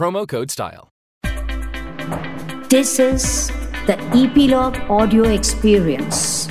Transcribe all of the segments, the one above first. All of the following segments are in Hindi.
promo code STYLE. This is the Epilogue Audio Experience.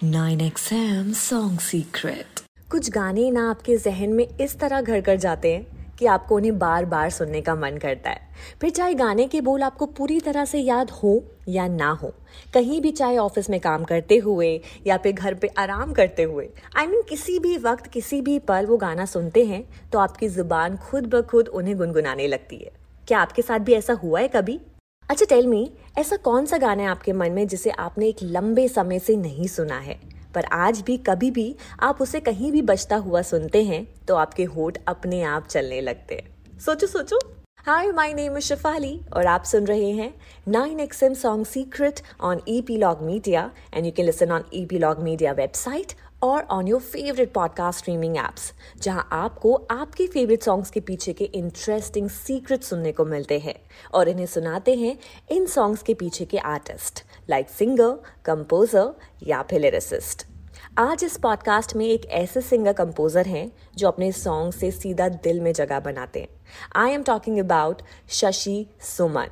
Nine XM Song Secret. कुछ गाने ना आपके जहन में इस तरह घर कर जाते हैं कि आपको उन्हें बार बार सुनने का मन करता है। फिर चाहे गाने के बोल आपको पूरी तरह से याद हो या ना हो कहीं भी चाहे ऑफ़िस में काम करते हुए या फिर घर पे आराम करते हुए आई I मीन mean, किसी भी वक्त किसी भी पल वो गाना सुनते हैं तो आपकी ज़ुबान खुद ब खुद उन्हें गुनगुनाने लगती है। क्या आपके साथ भी ऐसा हुआ है कभी? अच्छा टेल मी ऐसा कौन सा गाना है आपके मन में जिसे आपने एक लंबे समय से नहीं सुना है? पर आज भी, कभी भी आप उसे कहीं भी बचता हुआ सुनते हैं तो आपके होठ अपने आप चलने लगते हैं। सोचो सोचो। Hi my name is Shifali और आप सुन रहे हैं 9XM song secret on epilogue media and you can listen on epilogue media website और on your favourite podcast streaming apps जहाँ आपको आपके फेवरेट सॉन्ग्स के पीछे के इंटरेस्टिंग सीक्रेट सुनने को मिलते हैं। और इन्हें सुनाते हैं इन सॉन्ग्स के पीछे के आर्टिस्ट लाइक सिंगर कंपोजर या फिर लिरिसिस्ट आज इस पॉडकास्ट में एक ऐसे सिंगर कंपोजर हैं जो अपने सॉन्ग से सीधा दिल में जगह बनाते हैं. I am talking about Shashi Suman.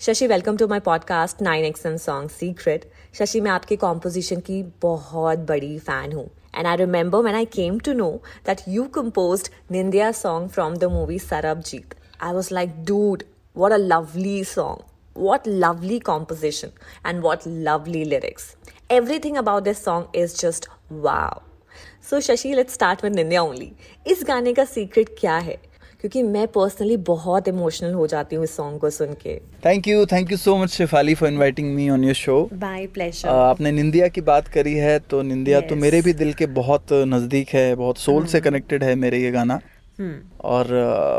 Shashi welcome to my podcast nine XM song secret Shashi, मैं आपके कॉम्पोजिशन की बहुत बड़ी फ़ैन हूँ. And I remember when I came to know that you compose Nindiya song from the movie Sarbjit I was like dude what a lovely song. What lovely composition and what lovely lyrics. Everything about this song is just wow. So Shashi, let's start with Nindya only. इस गाने का सीक्रेट क्या है क्योंकि मैं पर्सनली बहुत इमोशनल हो जाती हूँ इस सॉन्ग को सुन के thank you thank you so much Shifali for inviting me on your show by pleasure आपने निंदिया की बात करी है तो निंदिया yes. तो मेरे भी दिल के बहुत नज़दीक है बहुत सोल से कनेक्टेड है मेरे ये गाना और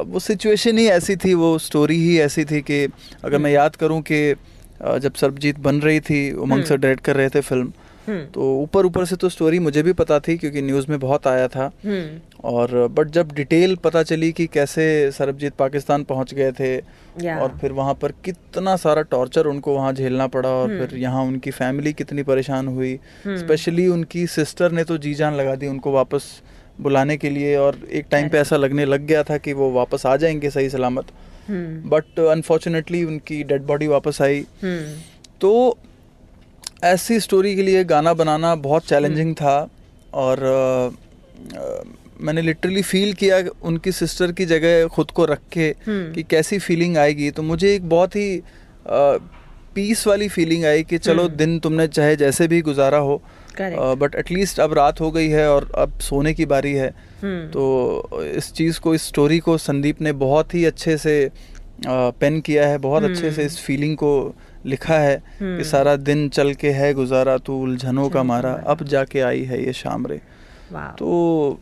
वो सिचुएशन ही ऐसी थी वो स्टोरी ही ऐसी थी कि अगर मैं याद करूँ कि जब सरबजीत बन रही थी उमंग सर डायरेक्ट कर रहे थे फ़िल्म तो ऊपर ऊपर से तो स्टोरी मुझे भी पता थी क्योंकि न्यूज़ में बहुत आया था। और बट जब डिटेल पता चली कि कैसे सरबजीत पाकिस्तान पहुँच गए थे और फिर वहाँ पर कितना सारा टॉर्चर उनको वहाँ झेलना पड़ा और फिर यहाँ उनकी फैमिली कितनी परेशान हुई स्पेशली उनकी सिस्टर ने तो जी जान लगा दी उनको वापस बुलाने के लिए और एक टाइम पे ऐसा लगने लग गया था कि वो वापस आ जाएँगे सही सलामत। बट अनफॉर्चुनेटली उनकी डेड बॉडी वापस आई। तो ऐसी स्टोरी के लिए गाना बनाना बहुत चैलेंजिंग था और मैंने लिटरली फील किया उनकी सिस्टर की जगह खुद को रख के कि कैसी फीलिंग आएगी। तो मुझे एक बहुत ही पीस वाली फीलिंग आई कि चलो दिन तुमने चाहे जैसे भी गुजारा हो. बट एटलीस्ट अब रात हो गई है और अब सोने की बारी है। तो इस चीज़ को इस स्टोरी को संदीप ने बहुत ही अच्छे से पेन किया है बहुत अच्छे से इस फीलिंग को लिखा है कि सारा दिन चल के है गुजारा तू उलझनों का मारा अब जाके आई है ये शाम रे तो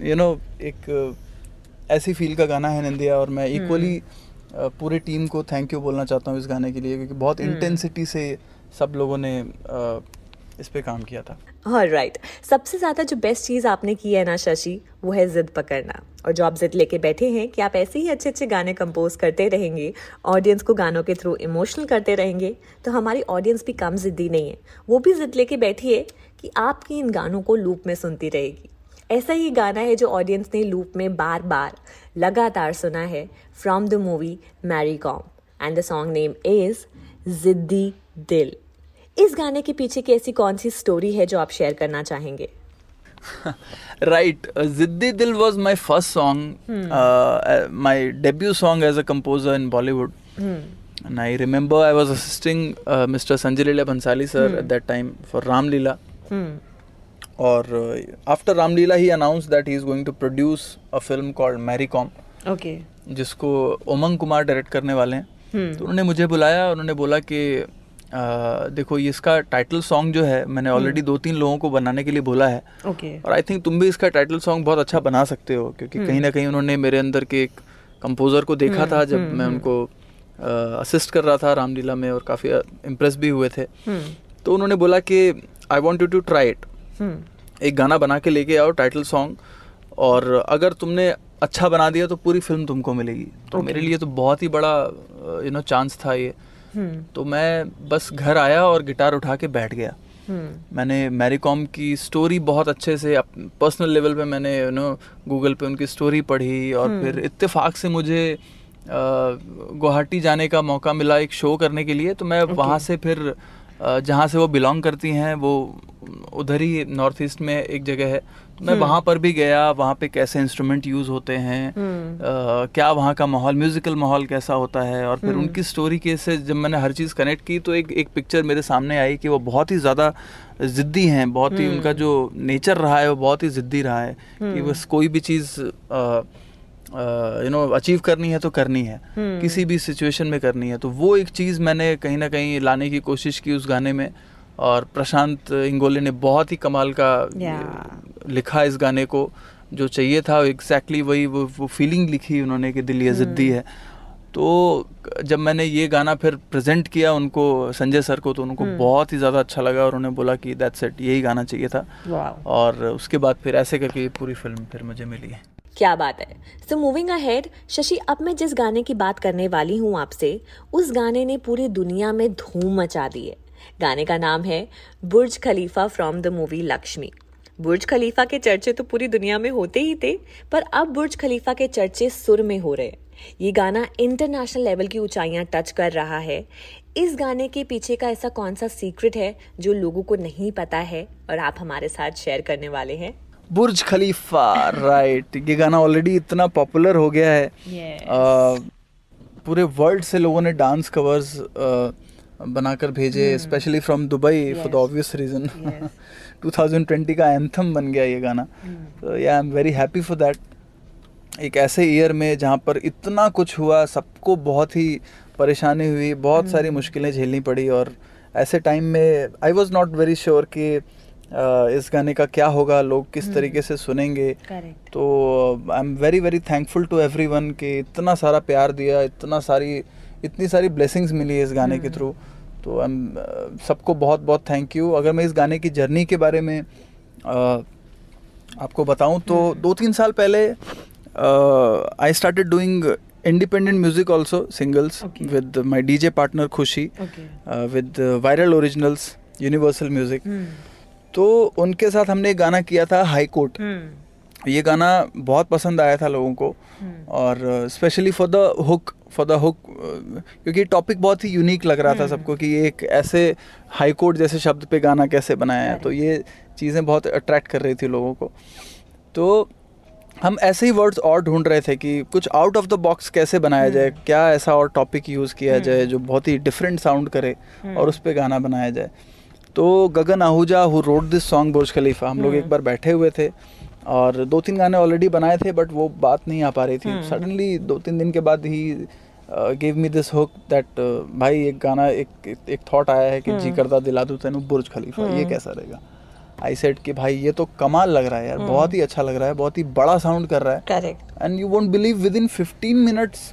यू नो एक ऐसी फील का गाना है नंदिया और मैं इक्वली पूरे टीम को थैंक यू बोलना चाहता हूँ इस गाने के लिए क्योंकि बहुत इंटेंसिटी से सब लोगों ने इस पे काम किया था। और राइट right. सबसे ज़्यादा जो बेस्ट चीज़ आपने की है ना, शशि, वो है जिद पकड़ना। और जो आप जिद लेके बैठे हैं कि आप ऐसे ही अच्छे अच्छे गाने कंपोज करते रहेंगे ऑडियंस को गानों के थ्रू इमोशनल करते रहेंगे तो हमारी ऑडियंस भी कम जिद्दी नहीं है। वो भी जिद लेके बैठी है कि आपकी इन गानों को लूप में सुनती रहेगी। ऐसा ही गाना है जो ऑडियंस ने लूप में बार बार लगातार सुना है from the movie Mary Kom and the song name is Ziddi Dil. इस गाने के पीछे की ऐसी कौन सी स्टोरी है जो आप शेयर करना चाहेंगे? Right Ziddi Dil was my first song my debut song as a composer in Bollywood and I remember I was assisting mister Sanjay Leela Bhansali sir at that time for Ramleela और after Ramleela he announce that he is going to produce a film called Mary Kom okay जिसको उमंग कुमार डायरेक्ट करने वाले हैं। hmm. तो उन्होंने मुझे बुलाया उन्होंने बोला कि देखो ये इसका टाइटल सॉन्ग जो है मैंने ऑलरेडी दो तीन लोगों को बनाने के लिए बोला है। ओके और आई थिंक तुम भी इसका टाइटल सॉन्ग बहुत अच्छा बना सकते हो क्योंकि कहीं ना कहीं उन्होंने मेरे अंदर के एक कंपोज़र को देखा था जब मैं उनको असिस्ट कर रहा था रामलीला में और काफ़ी इम्प्रेस भी हुए थे। हम्म। तो उन्होंने बोला कि I want you to try it hmm. एक गाना बना के लेके आओ टाइटल सॉन्ग और अगर तुमने अच्छा बना दिया तो पूरी फ़िल्म तुमको मिलेगी। तो okay. मेरे लिए तो बहुत ही बड़ा यू नो चांस था ये। हम्म तो मैं बस घर आया और गिटार उठा के बैठ गया। हम्म। मैंने मैरी कॉम की स्टोरी बहुत अच्छे से पर्सनल लेवल पे मैंने यू नो गूगल पे उनकी स्टोरी पढ़ी और फिर इत्तेफाक से मुझे गुवाहाटी जाने का मौका मिला एक शो करने के लिए। तो मैं वहाँ से फिर जहाँ से वो बिलोंग करती हैं वो उधर ही नॉर्थ ईस्ट में एक जगह है। तो मैं वहाँ पर भी गया वहाँ पे कैसे इंस्ट्रूमेंट यूज़ होते हैं अ, क्या वहाँ का माहौल म्यूज़िकल माहौल कैसा होता है और फिर उनकी स्टोरी के से जब मैंने हर चीज़ कनेक्ट की तो एक एक पिक्चर मेरे सामने आई कि वो बहुत ही ज़्यादा ज़िद्दी हैं बहुत ही उनका जो नेचर रहा है वो बहुत ही ज़िद्दी रहा है कि बस कोई भी चीज़ यू नो अचीव करनी है तो करनी है। किसी भी सिचुएशन में करनी है। तो वो एक चीज़ मैंने कहीं ना कहीं लाने की कोशिश की उस गाने में और प्रशांत इंगोले ने बहुत ही कमाल का Yeah. लिखा इस गाने को जो चाहिए था। एग्जैक्टली वही वो, वो फीलिंग लिखी उन्होंने कि दिल ये ज़िद्दी है। तो जब मैंने ये गाना फिर प्रेजेंट किया उनको संजय सर को तो उनको बहुत ही ज़्यादा अच्छा लगा और उन्होंने बोला कि दैट्स इट यही गाना चाहिए था। और उसके बाद फिर ऐसे करके पूरी फ़िल्म फिर मुझे मिली है। क्या बात है? सो मूविंग अहेड शशि अब मैं जिस गाने की बात करने वाली हूँ आपसे, उस गाने ने पूरी दुनिया में धूम मचा दी है। गाने का नाम है Burj Khalifa from the movie Laxmii. Burj Khalifa के चर्चे तो पूरी दुनिया में होते ही थे, पर अब बुर्ज खलीफा के चर्चे सुर में हो रहे हैं। ये गाना इंटरनेशनल लेवल की ऊंचाइयाँ टच कर रहा है। इस गाने के पीछे का ऐसा कौन सा सीक्रेट है जो लोगों को नहीं पता है और आप हमारे साथ शेयर करने वाले हैं? बुर्ज खलीफा राइट ये गाना ऑलरेडी इतना पॉपुलर हो गया है। अ, पूरे वर्ल्ड से लोगों ने डांस कवर्स बनाकर भेजे specially from Dubai for the obvious reason 2020 का एंथम बन गया ये गाना। तो I am very happy for that एक ऐसे ईयर में जहाँ पर इतना कुछ हुआ सबको बहुत ही परेशानी हुई बहुत सारी मुश्किलें झेलनी पड़ी और ऐसे टाइम में I was not very sure कि इस गाने का क्या होगा लोग किस तरीके से सुनेंगे। तो I am very very thankful to everyone कि इतना सारा प्यार दिया इतना सारी इतनी सारी ब्लेसिंग्स मिली इस गाने के थ्रू तो आई एम सबको बहुत बहुत थैंक यू अगर मैं इस गाने की जर्नी के बारे में आपको बताऊँ तो दो तीन साल पहले I started doing independent music also singles with my D J partner Khushi with VYRL Originals Universal Music तो उनके साथ हमने एक गाना किया था हाई कोर्ट ये गाना बहुत पसंद आया था लोगों को। और specially for the hook for the hook क्योंकि टॉपिक बहुत ही यूनिक लग रहा था सबको कि एक ऐसे हाई कोर्ट जैसे शब्द पे गाना कैसे बनाया है। तो ये चीज़ें बहुत अट्रैक्ट कर रही थी लोगों को। तो हम ऐसे ही वर्ड्स और ढूंढ रहे थे कि कुछ आउट ऑफ़ द बॉक्स कैसे बनाया जाए क्या ऐसा और टॉपिक यूज़ किया जाए जो बहुत ही डिफरेंट साउंड करे और उस पर गाना बनाया जाए। तो Gagan Ahuja who wrote this song Burj Khalifa हम लोग एक बार बैठे हुए थे और दो तीन गाने ऑलरेडी बनाए थे बट वो बात नहीं आ पा रही थी। सडनली दो तीन दिन के बाद ही give me this hook that भाई एक गाना एक एक थॉट आया है कि जी करदा दिला दूँ तेनू बुर्ज खलीफा ये कैसा रहेगा? आई सेट कि भाई ये तो कमाल लग रहा है यार बहुत ही अच्छा लग रहा है बहुत ही बड़ा साउंड कर रहा है। Correct and you won't believe within fifteen minutes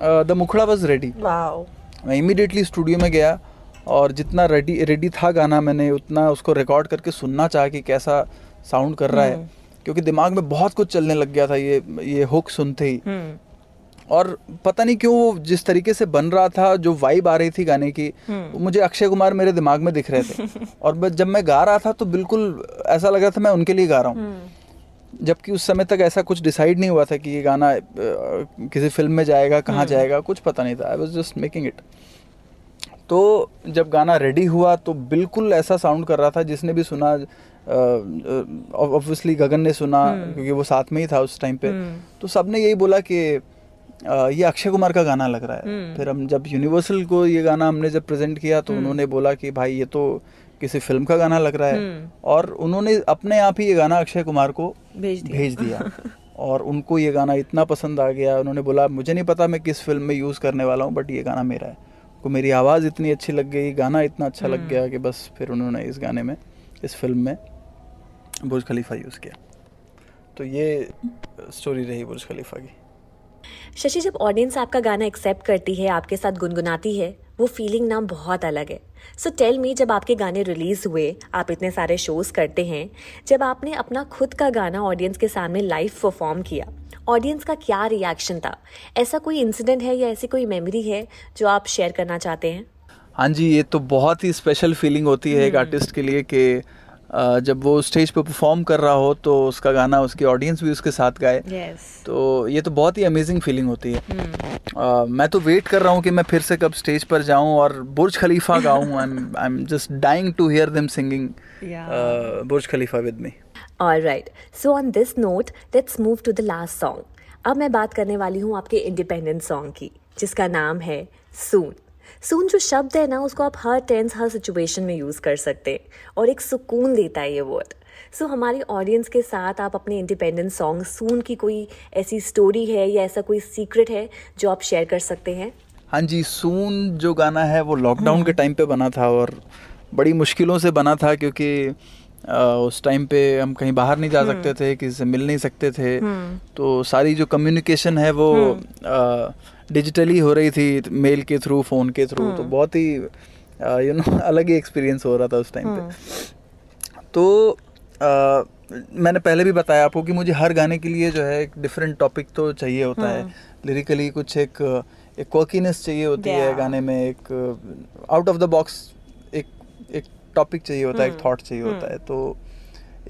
the मुखड़ा वॉज़ रेडी वाओ मैं इमीडिएटली स्टूडियो में गया और जितना रेडी रेडी था गाना मैंने उतना उसको रिकॉर्ड करके सुनना चाहा कि कैसा साउंड कर रहा है। क्योंकि दिमाग में बहुत कुछ चलने लग गया था ये ये हुक सुनते ही। और पता नहीं क्यों वो जिस तरीके से बन रहा था जो वाइब आ रही थी गाने की वो मुझे अक्षय कुमार मेरे दिमाग में दिख रहे थे। और बस जब मैं गा रहा था तो बिल्कुल ऐसा लग रहा था मैं उनके लिए गा रहा हूँ। जबकि उस समय तक ऐसा कुछ डिसाइड नहीं हुआ था कि ये गाना किसी फ़िल्म में जाएगा कहाँ जाएगा कुछ पता नहीं था। I was just making it तो जब गाना रेडी हुआ तो बिल्कुल ऐसा साउंड कर रहा था जिसने भी सुना ऑब्वियसली गगन ने सुना क्योंकि वो साथ में ही था उस टाइम पे। तो सबने यही बोला कि ये अक्षय कुमार का गाना लग रहा है। फिर हम जब यूनिवर्सल को ये गाना हमने जब प्रेजेंट किया तो उन्होंने बोला कि भाई ये तो किसी फ़िल्म का गाना लग रहा है। और उन्होंने अपने आप ही ये गाना अक्षय कुमार को भेज दिया। भेज दिया। और उनको ये गाना इतना पसंद आ गया उन्होंने बोला मुझे नहीं पता मैं किस फ़िल्म में यूज़ करने वाला हूँ बट ये गाना मेरा है। को मेरी आवाज़ इतनी अच्छी लग गई गाना इतना अच्छा लग गया कि बस फिर उन्होंने इस गाने में इस फ़िल्म में बुर्ज खलीफा यूज़ किया। तो ये स्टोरी रही बुर्ज खलीफा की। शशि जब ऑडियंस आपका गाना एक्सेप्ट करती है आपके साथ गुनगुनाती है वो फीलिंग ना बहुत अलग है। सो टेल मी जब आपके गाने रिलीज़ हुए आप इतने सारे शोज़ करते हैं जब आपने अपना खुद का गाना ऑडियंस के सामने लाइव परफॉर्म किया ऑडियंस का क्या रिएक्शन था? ऐसा कोई इंसिडेंट है या ऐसी कोई मेमोरी है जो आप शेयर करना चाहते हैं? हाँ जी ये तो बहुत ही स्पेशल फीलिंग होती है एक आर्टिस्ट के लिए कि जब वो स्टेज पे परफॉर्म कर रहा हो तो उसका गाना उसकी ऑडियंस भी उसके साथ गाए। यस तो ये तो बहुत ही अमेजिंग फीलिंग होती है। अ, मैं तो वेट कर रहा हूँ कि मैं फिर से कब स्टेज पर जाऊँ और बुर्ज खलीफा गाऊँ। I am I am just dying to hear them singing Burj Khalifa with me Alright, so on this note, let's move to the last song. अब मैं बात करने वाली हूँ आपके इंडिपेंडेंट सॉन्ग की जिसका नाम है सून सून जो शब्द है ना उसको आप हर टेंस हर सिचुएशन में यूज़ कर सकते हैं। और एक सुकून देता है ये वर्ड सो so, हमारी ऑडियंस के साथ आप अपने इंडिपेंडेंट सॉन्ग सून की कोई ऐसी स्टोरी है या ऐसा कोई सीक्रेट है जो आप शेयर कर सकते हैं? हाँ जी सून जो गाना है वो लॉकडाउन के टाइम पे बना था और बड़ी मुश्किलों से बना था क्योंकि उस टाइम पे हम कहीं बाहर नहीं जा सकते थे किसी से मिल नहीं सकते थे। तो सारी जो कम्युनिकेशन है वो डिजिटली हो रही थी मेल के थ्रू फ़ोन के थ्रू तो बहुत ही यू नो अलग ही एक्सपीरियंस हो रहा था उस टाइम पे। तो अ, मैंने पहले भी बताया आपको कि मुझे हर गाने के लिए जो है एक डिफरेंट टॉपिक तो चाहिए होता है। लिरिकली कुछ एक एक क्वर्कीनेस चाहिए होती है गाने में एक आउट ऑफ़ द बॉक्स एक एक टॉपिक चाहिए होता है एक थॉट चाहिए होता है तो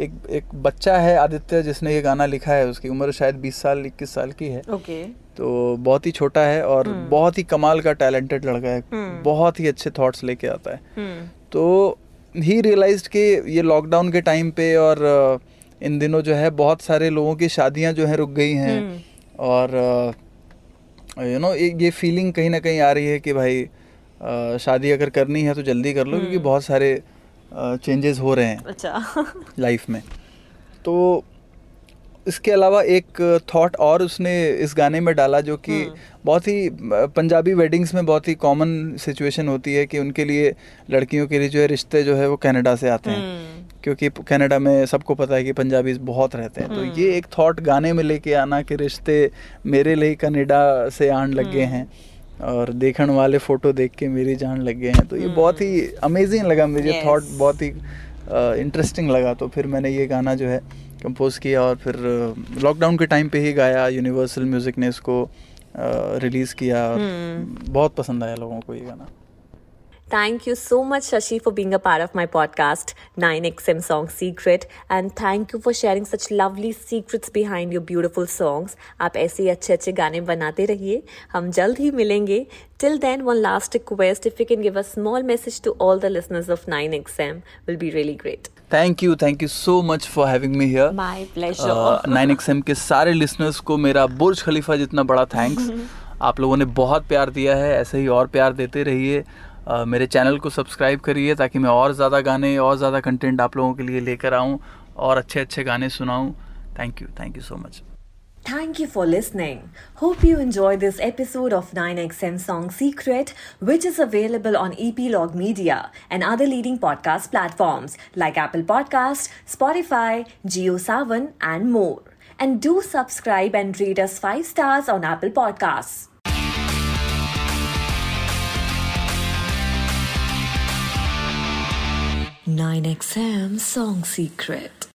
एक एक बच्चा है आदित्य जिसने ये गाना लिखा है उसकी उम्र शायद 20 साल 21 साल की है। ओके। तो बहुत ही छोटा है और बहुत ही कमाल का टैलेंटेड लड़का है बहुत ही अच्छे थॉट्स लेके आता है। तो ही रियलाइज़ कि ये लॉकडाउन के टाइम पे और इन दिनों जो है बहुत सारे लोगों की शादियाँ जो है रुक गई हैं और यू नो ये फीलिंग कहीं ना कहीं आ रही है कि भाई शादी अगर करनी है तो जल्दी कर लो क्योंकि बहुत सारे चेंजेस हो रहे हैं अच्छा। लाइफ में। तो इसके अलावा एक थॉट और उसने इस गाने में डाला जो कि बहुत ही पंजाबी वेडिंग्स में बहुत ही कॉमन सिचुएशन होती है कि उनके लिए लड़कियों के लिए जो है रिश्ते जो है वो कनाडा से आते हैं। क्योंकि कनाडा में सबको पता है कि पंजाबी बहुत रहते हैं। तो ये एक थॉट गाने में लेके आना कि रिश्ते मेरे लिए कनाडा से आन लग गए हैं। और देखण वाले फ़ोटो देख के मेरी जान लग गए हैं। तो ये बहुत ही अमेजिंग लगा मुझे। Yes. थॉट बहुत ही इंटरेस्टिंग लगा। तो फिर मैंने ये गाना जो है कंपोज किया और फिर लॉकडाउन के टाइम पे ही गाया। यूनिवर्सल म्यूज़िक ने इसको रिलीज़ किया और बहुत पसंद आया लोगों को ये गाना। Thank you so much, Shashi, for being a part of my podcast, 9XM Song Secret. And thank you for sharing such lovely secrets behind your beautiful songs. आप ऐसे ही अच्छे अच्छे गाने बनाते रहिए हम जल्द ही मिलेंगे Till then, one last request if you can give a small message to all the listeners of 9XM, will be really great. Thank you thank you so much for having me here My pleasure. Nine XM के सारे लिसनर्स को मेरा बुर्ज खलीफा जितना बड़ा थैंक्स आप लोगों ने बहुत प्यार दिया है ऐसे ही और प्यार देते रहिए अ, मेरे चैनल को सब्सक्राइब करिए ताकि मैं और ज़्यादा गाने और ज़्यादा कंटेंट आप लोगों के लिए लेकर आऊँ और अच्छे अच्छे गाने सुनाऊँ thank you thank you so much Thank you for listening. Hope you enjoyed this episode of 9XM Song Secret, which is available on Epilogue Media and other leading podcast platforms like Apple Podcast, Spotify, GeoSavan, and more. And do subscribe and rate us 5 stars on Apple Podcasts. 9XM Song Secret.